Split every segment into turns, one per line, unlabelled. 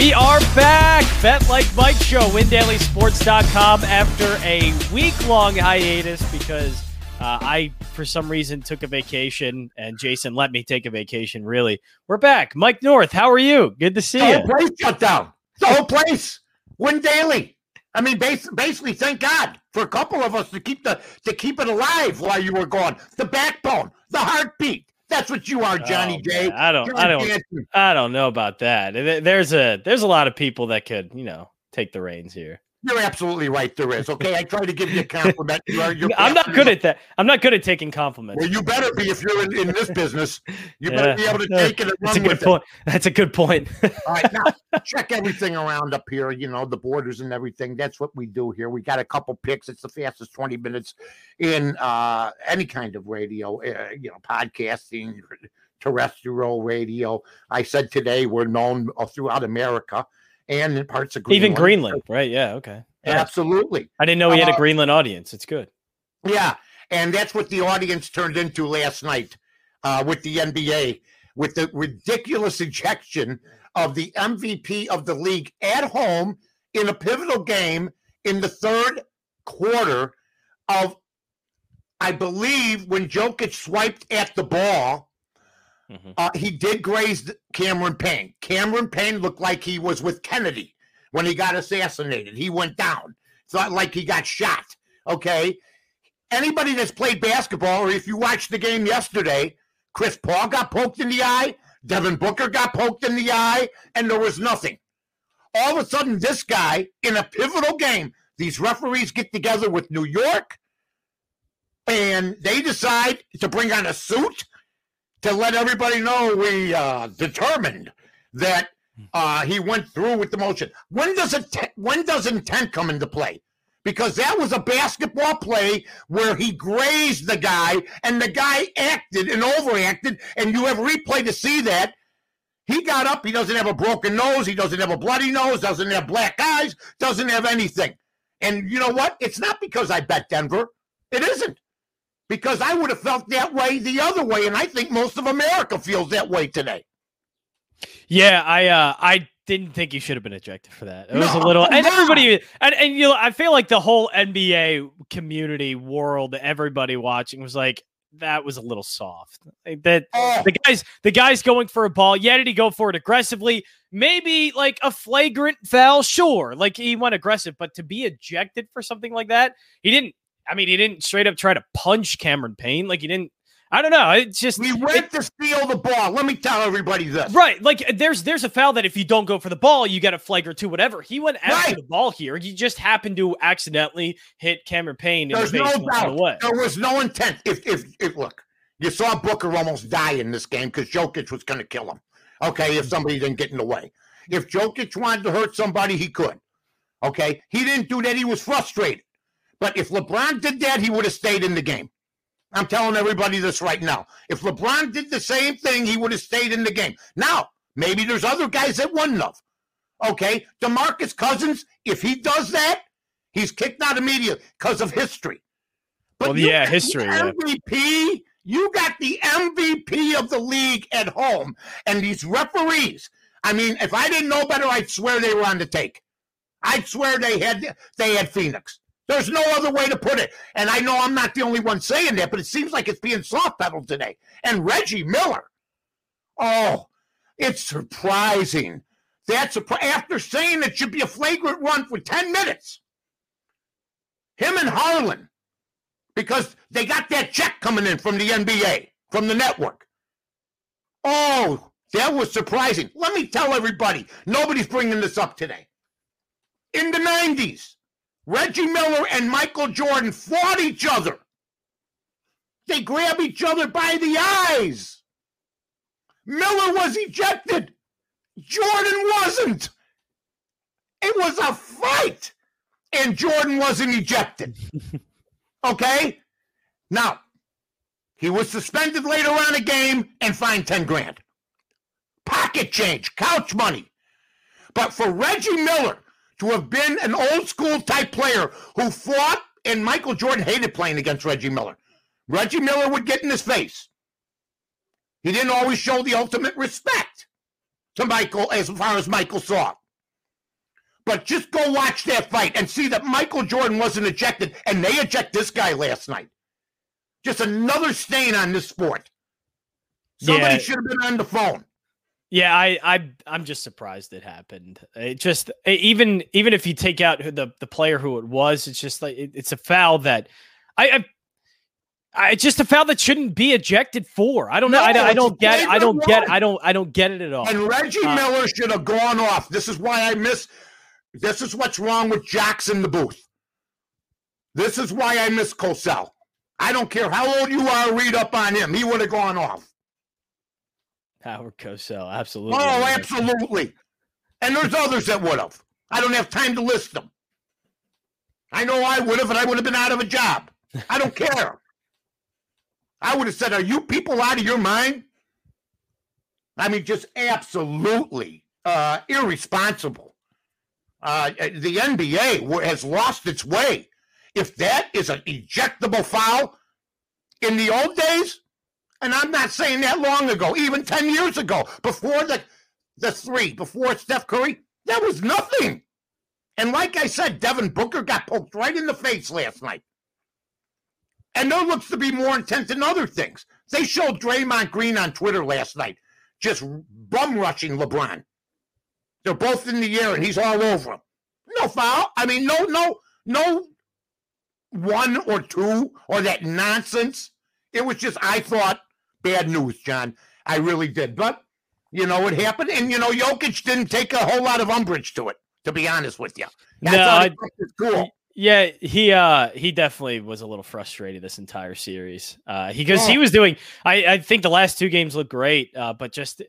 We are back. Bet Like Mike Show, WinDailySports.com after a week long hiatus because uh, I, for some reason, took a vacation and Jason let me take a vacation, really. We're back. Mike North, how are you? Good to see
the
you.
whole place shut down. The whole place. Win daily. I mean, bas- basically, thank God for a couple of us to keep the to keep it alive while you were gone. The backbone, the heartbeat. That's what you are, Johnny
Oh,
J.
I don't, I don't. I don't know about that. There's a, there's a lot of people that could, you know, take the reins here.
You're absolutely right. There is. Okay, I try to give you a compliment. You are,
I'm not good at that. I'm not good at taking compliments.
Well, you better be if you're in, in this business. You better
Yeah.
be able to take it and
That's a good
with it.
point. That's a good point.
All right, now check everything around up here. You know the borders and everything. That's what we do here. We got a couple picks. It's the fastest twenty minutes in uh, any kind of radio. Uh, you know, podcasting, terrestrial radio. I said today we're known uh, throughout America and in parts of Greenland.
Even Greenland, right? Yeah. Okay.
Absolutely.
I didn't know he had a
Uh,
Greenland audience. It's good.
Yeah, and that's what the audience turned into last night uh, with the NBA, with the ridiculous ejection of the MVP of the league at home in a pivotal game in the third quarter of, I believe, when Jokic swiped at the ball.
Mhm.
Uh, he did graze Cameron Payne. Cameron Payne looked like he was with Kennedy when he got assassinated. He went down. It's not like he got shot. Okay. Anybody that's played basketball, or if you watched the game yesterday, Chris Paul got poked in the eye, Devin Booker got poked in the eye, and there was nothing. All of a sudden, this guy in a pivotal game, these referees get together with New York and they decide to bring on a suit to let everybody know we uh, determined that uh, he went through with the motion. When does it? When does intent come into play? Because that was a basketball play where he grazed the guy, and the guy acted and overacted, and you have replay to see that. He got up. He doesn't have a broken nose. He doesn't have a bloody nose. Doesn't have black eyes. Doesn't have anything. And you know what? It's not because I bet Denver. It isn't because I would have felt that way the other way, and I think most of America feels that way today.
Yeah, I uh I didn't think you should have been ejected for that. It was a little and
no.
everybody and, and you know, I feel like the whole NBA community world, everybody watching was like, that was a little soft. Like, that
Oh,
the guys the guys going for a ball, yeah, did he go for it aggressively? Maybe like a flagrant foul, sure. Like he went aggressive, but to be ejected for something like that, he didn't I mean, he didn't straight up try to punch Cameron Payne. Like he didn't I don't know. It's just
we went to steal the ball. Let me tell everybody this.
Right, like there's there's a foul that if you don't go for the ball, you get a flag or two, whatever. He went after
Right.
the ball here. He just happened to accidentally hit Cameron Payne in
There's
the
no doubt.
away.
There was no intent. If if if look, you saw Booker almost die in this game because Jokic was going to kill him. Okay, if somebody didn't get in the way. If Jokic wanted to hurt somebody, he could. Okay, he didn't do that. He was frustrated. But if LeBron did that, he would have stayed in the game. I'm telling everybody this right now. If LeBron did the same thing, he would have stayed in the game. Now, maybe there's other guys that wouldn't have. Okay, Demarcus Cousins, if he does that, he's kicked out immediately because of history.
Well, yeah, history, yeah.
MVP, you got the MVP of the league at home, and these referees. I mean, if I didn't know better, I'd swear they were on the take. I'd swear they had they had Phoenix. There's no other way to put it. And I know I'm not the only one saying that, but it seems like it's being soft pedaled today. And Reggie Miller, oh, it's surprising. That's a, after saying it should be a flagrant run for 10 minutes. Him and Harlan, because they got that check coming in from the NBA, from the network. Oh, that was surprising. Let me tell everybody, nobody's bringing this up today. In the 90s, Reggie Miller and Michael Jordan fought each other. They grab each other by the eyes. Miller was ejected. Jordan wasn't. It was a fight, and Jordan wasn't ejected. Okay? Now, he was suspended later on a game and fined 10 grand. Pocket change, couch money. But for Reggie Miller to have been an old school type player who fought, and Michael Jordan hated playing against Reggie Miller. Reggie Miller would get in his face. He didn't always show the ultimate respect to Michael as far as Michael saw. But just go watch that fight and see that Michael Jordan wasn't ejected, and they eject this guy last night. Just another stain on this sport. Somebody
Yeah.
should have been on the phone.
Yeah, I, I, I'm just surprised it happened. It just even even if you take out the the player who it was, it's just like it, it's a foul that I, I, I just a foul that shouldn't be ejected for. I don't know. I,
No,
I don't get. I don't get. I don't. I don't get it at all.
And Reggie
Uh,
Miller should have gone off. This is why I miss. This is what's wrong with Jackson the booth. This is why I miss Cosell. I don't care how old you are. Read up on him. He would have gone off.
Howard Cosell, absolutely.
Oh, absolutely. And there's others that would have. I don't have time to list them. I know I would have, and I would have been out of a job. I don't care. I would have said, Are you people out of your mind? I mean, just absolutely uh, irresponsible. Uh, the NBA has lost its way. If that is an ejectable foul in the old days, and I'm not saying that long ago, even 10 years ago, before the, the three, before Steph Curry, there was nothing. And like I said, Devin Booker got poked right in the face last night. And there looks to be more intent than other things. They showed Draymond Green on Twitter last night, just bum rushing LeBron. They're both in the air and he's all over him. No foul. I mean, no, no, no one or two or that nonsense. It was just, I thought, bad news, John. I really did. But, you know, it happened. And, you know, Jokic didn't take a whole lot of umbrage to it, to be honest with you. I
No, I-
cool.
Yeah, he uh he definitely was a little frustrated this entire series. Uh because he
Oh.
was doing I I think the last two games looked great, uh but just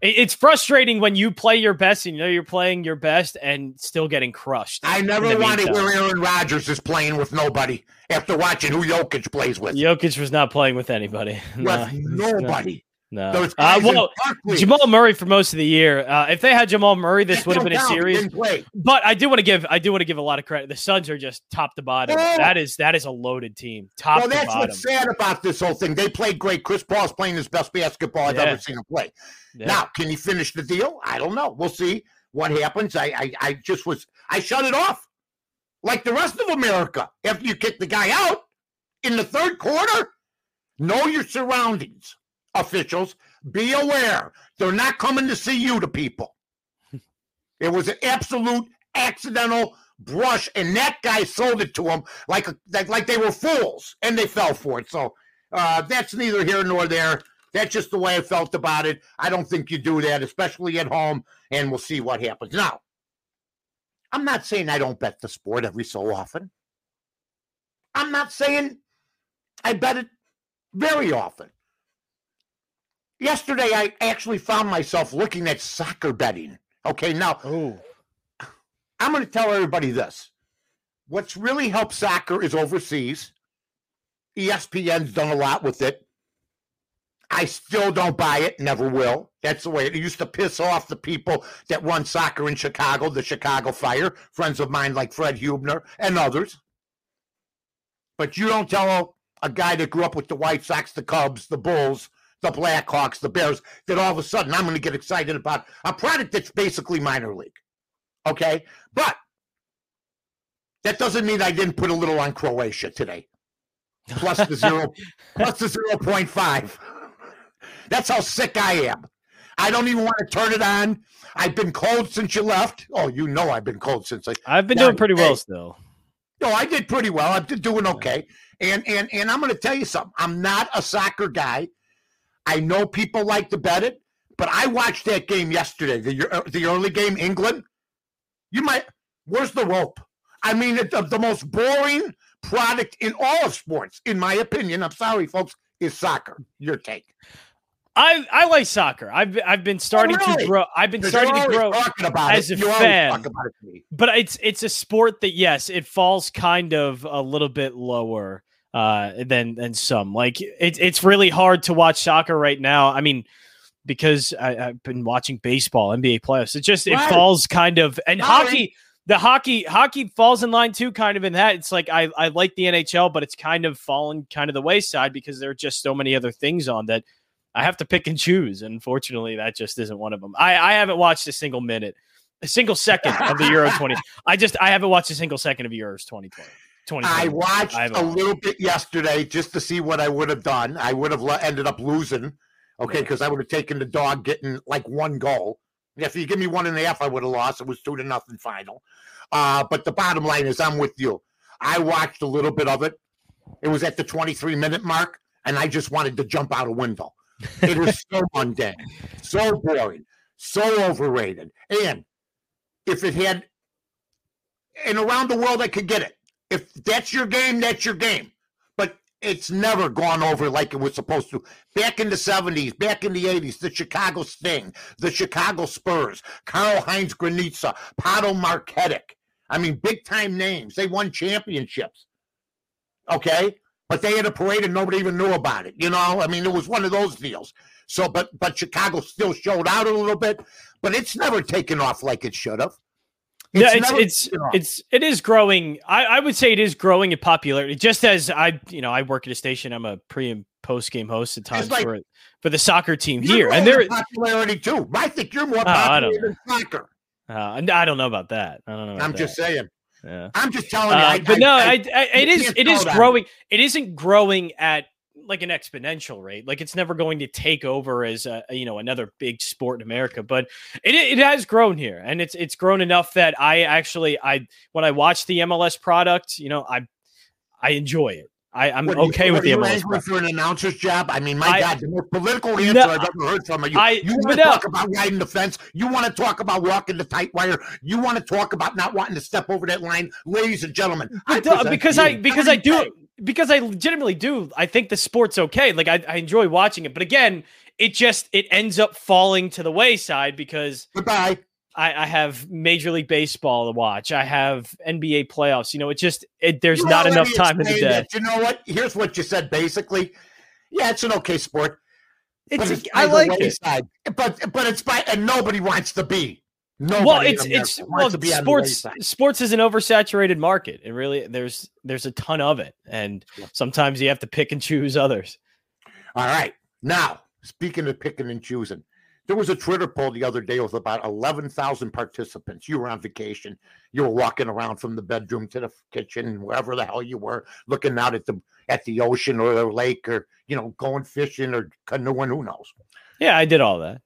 it's frustrating when you play your best and you know you're playing your best and still getting crushed.
I never
the
want to
meantime.
hear Aaron Rodgers is playing with nobody after watching who Jokic plays with.
Jokic was not playing with anybody.
With
not.
nobody.
No.
Those
Uh, well, Jamal Murray for most of the year. Uh, if they had Jamal Murray, this would have been a series. But I do want to give I do want to give a lot of credit. The Suns are just top to bottom.
Oh.
That is that is a loaded team. Top
Well,
to
that's
bottom.
what's sad about this whole thing. They played great. Chris Paul's playing his best basketball I've
Yeah.
ever seen him play.
Yeah.
Now, can he finish the deal? I don't know. We'll see what happens. I, I, I just was, I shut it off like the rest of America. After you kick the guy out in the third quarter, know your surroundings, officials. Be aware. They're not coming to see you, the people. It was an absolute accidental brush, and that guy sold it to them like, like, like they were fools, and they fell for it. So uh, that's neither here nor there. That's just the way I felt about it. I don't think you do that, especially at home, and we'll see what happens. Now, I'm not saying I don't bet the sport every so often. I'm not saying I bet it very often. Yesterday, I actually found myself looking at soccer betting. Okay, now
Oh.
I'm going to tell everybody this. What's really helped soccer is overseas. ESPN's done a lot with it. I still don't buy it, never will. That's the way it used to piss off the people that run soccer in Chicago, the Chicago Fire, friends of mine like Fred Hubner and others. But you don't tell a guy that grew up with the White Sox, the Cubs, the Bulls, the Blackhawks, the Bears, that all of a sudden I'm going to get excited about a product that's basically minor league. Okay? But that doesn't mean I didn't put a little on Croatia today. Plus the zero, plus the zero point five. That's how sick I am. I don't even want to turn it on. I've been cold since you left. Oh, you know I've been cold since I.
I've been doing pretty well still.
No, I did pretty well. I'm doing okay. And and and I'm going to tell you something. I'm not a soccer guy. I know people like to bet it, but I watched that game yesterday. The uh, the early game, England. You might. Where's the rope? I mean, it, the, the most boring product in all of sports, in my opinion. I'm sorry, folks. Is soccer. Your take?
I I like soccer. I've I've been starting
Oh, really?
to grow. I've been starting to grow. as
it.
a
you
fan.
about it
but it's it's a sport that yes, it falls kind of a little bit lower uh than than some. Like it's it's really hard to watch soccer right now. I mean, because I, I've been watching baseball, NBA playoffs. It just it
Right.
falls kind of and hockey. The hockey hockey falls in line too, kind of in that. It's like I, I like the NHL, but it's kind of fallen kind of the wayside because there are just so many other things on that I have to pick and choose. And Unfortunately, that just isn't one of them. I, I haven't watched a single minute a single second of the Euro 20. I just I haven't watched a single second of Euros 2020. 2020.
I watched
I
a little bit yesterday just to see what I would have done. I would have ended up losing, okay,
Yeah.
because I would have taken the dog getting like one goal. If you give me one and a half, I would have lost. It was two to nothing final. Uh, but the bottom line is, I'm with you. I watched a little bit of it. It was at the 23 minute mark, and I just wanted to jump out a window. It was so mundane, so boring, so overrated. And if it had, and around the world, I could get it. If that's your game, that's your game. But it's never gone over like it was supposed to. Back in the 70s, back in the 80s, the Chicago Sting, the Chicago Spurs, Karl-Heinz Granitza, Pato Margetic. I mean, big time names. They won championships. Okay. But they had a parade and nobody even knew about it. You know, I mean, it was one of those deals. So, but but Chicago still showed out a little bit, but it's never taken off like it should have.
Yeah, it's
never
it's it's it is growing. I, I would say it is growing in popularity. Just as I, you know, I work at a station. I'm a pre and post game host at times
like-
for for the soccer team here, and
growing
there.
popularity too. I think you're more
Oh, I don't
popular than soccer.
Uh, I don't know about that. I don't know.
I'm just saying.
Yeah.
I'm just telling you.
Uh,
I,
but
I-
no,
I-
it is it is
on it.
growing. It isn't growing at like an exponential rate. Like it's never going to take over as a, you know another big sport in America. But it it has grown here, and it's it's grown enough that I actually I when I watch the MLS product, you know I I enjoy it. I,
you-
okay
what,
with the
you
MLS. Product.
for an announcer's job? I mean, my
I-
God, the most political answer
No,
I've ever heard from you.
I-
you want to
no.
talk about riding the fence? You want to talk about walking the tight wire? You want to talk about not wanting to step over that line, ladies and gentlemen? I
because I because I
day.
Because I legitimately do. I think the sport's okay. Like I, I enjoy watching it, but again, it just it ends up falling to the wayside because
Goodbye.
I, I have Major League Baseball to watch. I have NBA playoffs. You know, it just it, there's
You
not enough time in the day.
You know what? Here's what you said basically. Yeah, it's an okay sport.
It's,
it's
I like it.
wayside. But but it's by and nobody wants to be. Nobody
Well, it's it's well,
to be on the
sports sports is an oversaturated market. It really there's there's a ton of it, and sometimes you have to pick and choose others.
All right. Now, speaking of picking and choosing, there was a Twitter poll the other day with about 11,000 participants. You were on vacation. You were walking around from the bedroom to the kitchen, wherever the hell you were, looking out at the at the ocean or the lake or, you know, going fishing or canoeing, who knows.
Yeah, I did all that.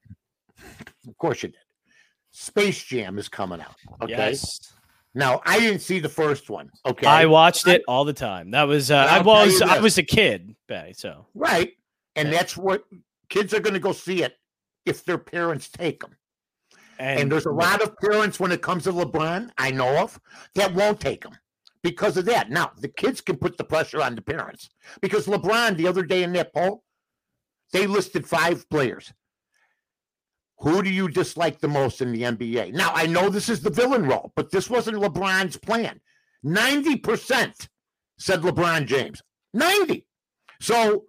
Of course you did. Space Jam is coming out. Okay.
Yes.
Now, I didn't see the first one. Okay.
I watched it all the time. That was uh, I was I was a kid, so
right. And
Yeah.
that's what kids are going to go see it if their parents take them.
and,
And, there's a lot of parents when it comes to LeBron, I know of, that won't take him because of that. Now, the kids can put the pressure on the parents because LeBron, the other day in that poll, they listed five players. Who do you dislike the most in the NBA? Now, I know this is the villain role, but this wasn't LeBron's plan. 90% said LeBron James. 90. So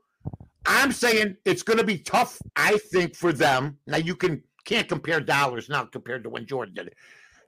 I'm saying it's going to be tough, I think, for them. Now, you can can't compare dollars now compared to when Jordan did it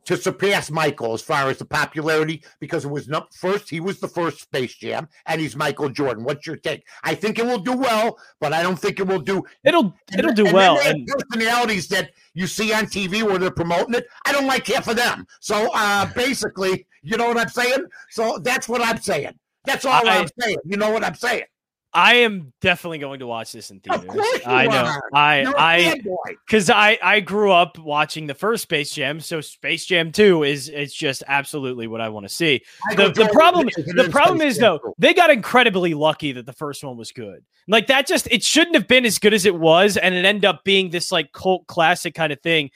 to surpass Michael as far as the popularity because it was not first. He was the first Space Jam, and he's Michael Jordan. What's your take? I think it will do well, but I don't think it will do.
it'll it'll do
and
well. And
personalities that you see on TV where they're promoting it. I don't like half of them. So uh, basically, you know what I'm saying. So that's what I'm saying. That's all
I,
am saying. You know what I'm saying.
I am definitely going to watch this in theaters. I know.
are.
I
You're
I because I I grew up watching the first Space Jam, so Space Jam Two is it's just absolutely what I want to see. The, the problem
is
the problem is though they got incredibly lucky that the first one was good. Like that just it shouldn't have been as good as it was, and it ended up being this like cult classic kind of thing.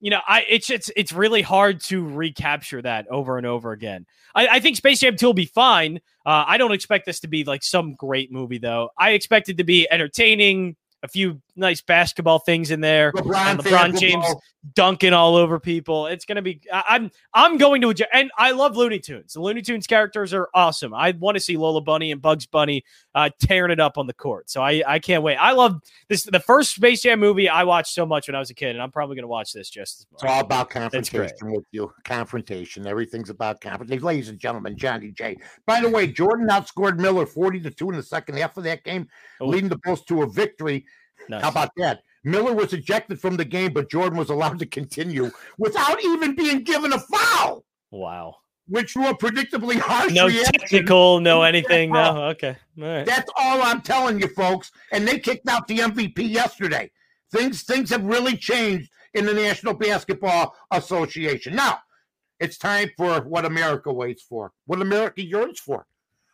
You know, I it's it's it's really hard to recapture that over and over again. I, I think Space Jam 2 will be fine. Uh, I don't expect this to be like some great movie though. I expect it to be entertaining, a few nice basketball things in there.
LeBron,
LeBron James dunking all over people. It's gonna be. I'm I'm going to and I love Looney Tunes. The Looney Tunes characters are awesome. I want to see Lola Bunny and Bugs Bunny uh, tearing it up on the court. So I I can't wait. I love this. The first Space Jam movie I watched so much when I was a kid, and I'm probably gonna watch this just as
It's all about confrontation with you. Confrontation. Everything's about confrontation. Ladies and gentlemen, Johnny J. By the way, Jordan outscored Miller 40 to 2 in the second half of that game, leading the Bulls to a victory.
Nice.
How about that? Miller was ejected from the game, but Jordan was allowed to continue without even being given a foul.
Wow.
Which were predictably harsh.
No
reaction.
technical, no anything. No. Okay. All right.
That's all I'm telling you, folks. And they kicked out the MVP yesterday. Things things have really changed in the National Basketball Association. Now, it's time for what America waits for, what America yearns for,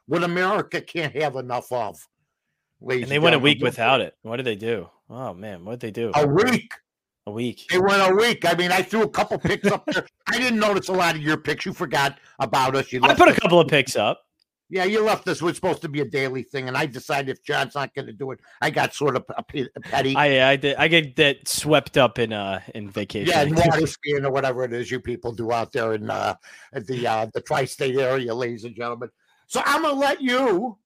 what America can't have enough of.
And they went a week without it. What did they do? Oh man, what did they do?
A week.
A week.
They went a week. I mean, I threw a couple picks up there. I didn't notice a lot of your picks. You forgot about us. You
I put a couple of picks up.
Yeah, you left this was supposed to be a daily thing, and I decided if John's not going to do it, I got sort of petty.
I I did. I get that swept up in uh in vacation.
Yeah, in water skiing or whatever it is you people do out there in uh the uh the tri-state area, ladies and gentlemen. So I'm gonna let you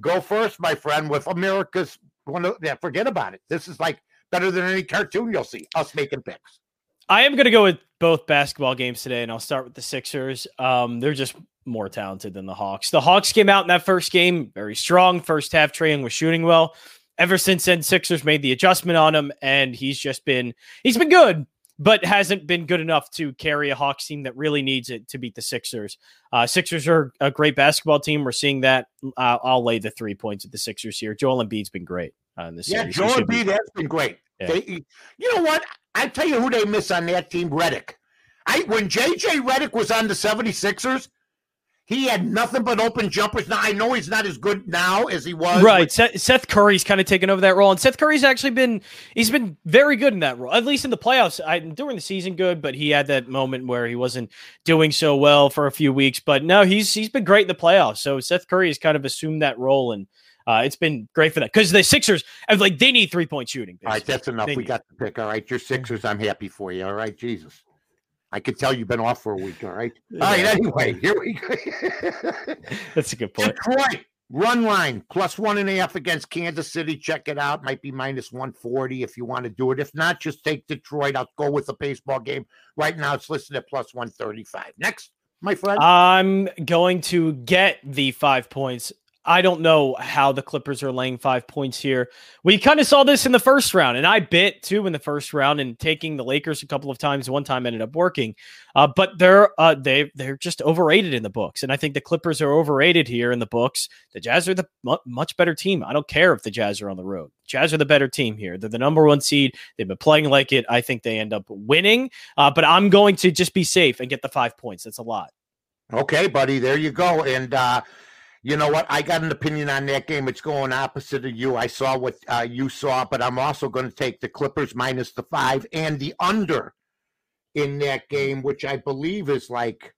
go first, my friend, with America's one. Of, yeah, forget about it. This is like better than any cartoon you'll see. Us making picks.
I am going to go with both basketball games today, and I'll start with the Sixers. Um, they're just more talented than the Hawks. The Hawks came out in that first game very strong. First half, Trae was shooting well. Ever since then, Sixers made the adjustment on him, and he's just been he's been good, but hasn't been good enough to carry a Hawks team that really needs it to beat the Sixers. Uh, Sixers are a great basketball team. We're seeing that. Uh, I'll lay the three points at the Sixers here. Joel Embiid's been great uh, in this
yeah,
series.
Joel Embiid has been great. Yeah. They, you know what? I tell you who they miss on that team, Redick. I when JJ Redick was on the 76ers, he had nothing but open jumpers. Now I know he's not as good now as he was.
Right, Seth, Seth Curry's kind of taken over that role, and Seth Curry's actually been he's been very good in that role, at least in the playoffs. I, during the season, good, but he had that moment where he wasn't doing so well for a few weeks. But no, he's he's been great in the playoffs. So Seth Curry has kind of assumed that role, and uh, it's been great for that because the Sixers like they need three point shooting.
Basically. All right, that's enough. They we need. got the pick. All right, your Sixers. I'm happy for you. All right, Jesus. I could tell you've been off for a week. All right. Yeah. All right. Anyway, here we go.
That's a good point.
Detroit run line plus one and a half against Kansas City. Check it out. Might be minus 140 if you want to do it. If not, just take Detroit. I'll go with the baseball game. Right now, it's listed at plus 135. Next, my friend.
I'm going to get the five points I don't know how the Clippers are laying five points here. We kind of saw this in the first round, and I bit too in the first round and taking the Lakers a couple of times. One time ended up working, uh, but they're uh, they they're just overrated in the books, and I think the Clippers are overrated here in the books. The Jazz are the much better team. I don't care if the Jazz are on the road. Jazz are the better team here. They're the number one seed. They've been playing like it. I think they end up winning, uh, but I'm going to just be safe and get the five points. That's a lot.
Okay, buddy. There you go, and. uh you know what? I got an opinion on that game. It's going opposite of you. I saw what uh, you saw, but I'm also going to take the Clippers minus the five and the under in that game, which I believe is like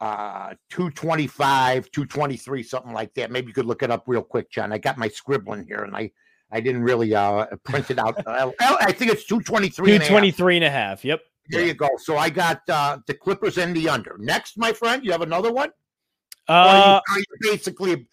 uh 225 223 something like that maybe you could look it up real quick john i got my scribbling here and i i didn't really uh print it out uh, i think it's 223
223 and a half, and a half. yep
there you go so i got uh the clippers and the under next my friend you have another one
uh,
are you, basically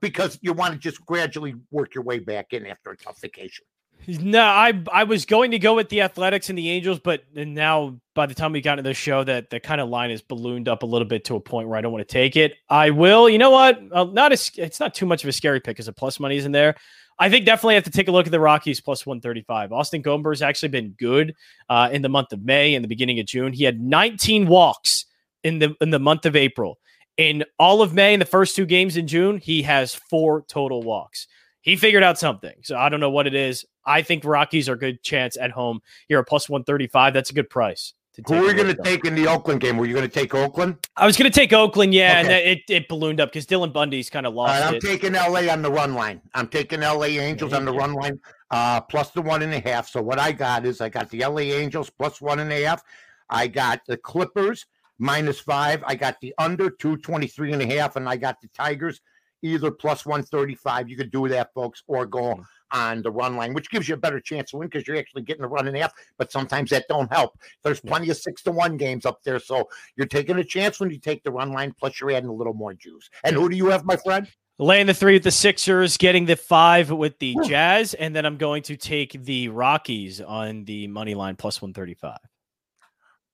because you want to just gradually work your way back in after a tough vacation?
No, I I was going to go with the Athletics and the Angels, but now by the time we got into the show, that the kind of line is ballooned up a little bit to a point where I don't want to take it. I will. You know what? Uh, not as it's not too much of a scary pick because the plus money is in there. I think definitely have to take a look at the Rockies plus 135. Austin Gomber has actually been good uh, in the month of May and the beginning of June. He had 19 walks in the in the month of April. In all of May and the first two games in June, he has four total walks. He figured out something. So I don't know what it is. I think Rockies are a good chance at home. You're a plus 135. That's a good price.
Who are you going to take in the Oakland game? Were you going to take Oakland?
I was going to take Oakland, yeah, okay. and it, it ballooned up because Dylan Bundy's kind of lost
right, I'm
it.
taking LA on the run line. I'm taking LA Angels on the run line, uh, plus the one and a half. So what I got is I got the LA Angels plus one and a half. I got the Clippers minus five. I got the under 223 and a half, and I got the Tigers either plus 135. You could do that, folks, or go hmm. on the run line, which gives you a better chance to win because you're actually getting a run and a half. But sometimes that don't help. There's plenty of six to one games up there, so you're taking a chance when you take the run line. Plus, you're adding a little more juice. And who do you have, my friend?
Laying the three with the Sixers, getting the five with the Jazz, and then I'm going to take the Rockies on the money line plus 135.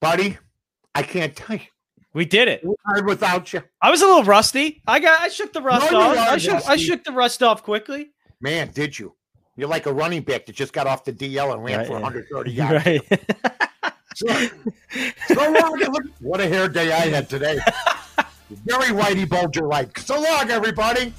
Buddy, I can't tell you.
We did it.
Hard without you.
I was a little rusty. I got. I shook the rust no, off. I shook. I shook the rust off quickly.
Man, did you? You're like a running back that just got off the DL and ran
Right,
for
yeah.
130 yards.
Right.
So, so long. What a hair day I had today. Very whitey bulger like. So long, everybody.